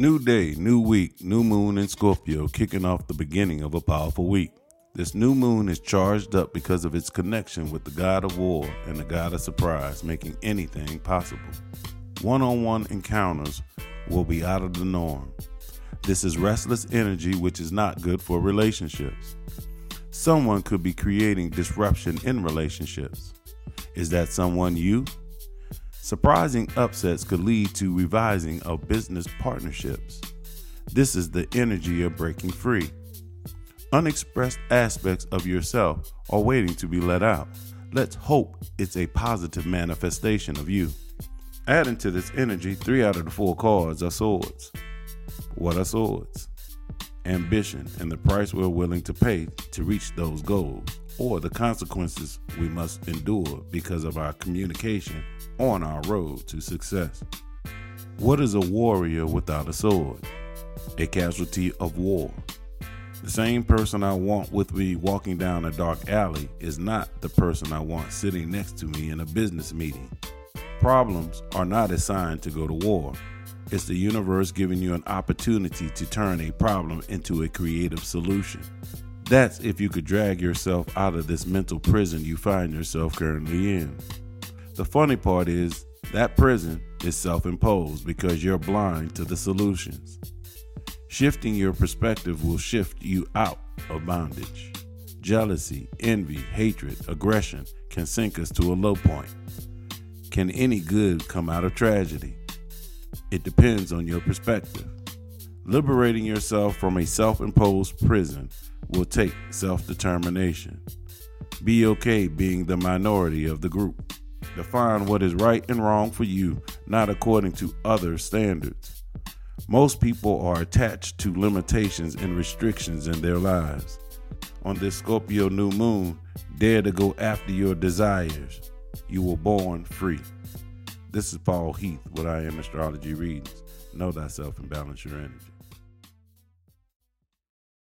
New day, new week, new moon in Scorpio, kicking off the beginning of a powerful week. This new moon is charged up because of its connection with the god of war and the god of surprise, making anything possible. One on one encounters will be out of the norm. This is restless energy, which is not good for relationships. Someone could be creating disruption in relationships. Is that someone you? Surprising upsets could lead to revising of business partnerships. This is the energy of breaking free. Unexpressed aspects of yourself are waiting to be let out. Let's hope it's a positive manifestation of you. Adding to this energy, three out of the four cards are swords. What are swords? Ambition and the price we're willing to pay to reach those goals, or the consequences we must endure because of our communication on our road to success. What is a warrior without a sword? A casualty of war. The same person I want with me walking down a dark alley is not the person I want sitting next to me in a business meeting. Problems are not assigned to go to war. It's the universe giving you an opportunity to turn a problem into a creative solution. That's if you could drag yourself out of this mental prison you find yourself currently in. The funny part is that prison is self imposed because you're blind to the solutions. Shifting your perspective will shift you out of bondage. Jealousy, envy, hatred, aggression can sink us to a low point. Can any good come out of tragedy? It depends on your perspective. Liberating yourself from a self imposed prison will take self determination. Be okay being the minority of the group. Define what is right and wrong for you, not according to other standards. Most people are attached to limitations and restrictions in their lives. On this Scorpio new moon, dare to go after your desires. You were born free. This is Paul Heath with I Am Astrology Readings. Know thyself and balance your energy.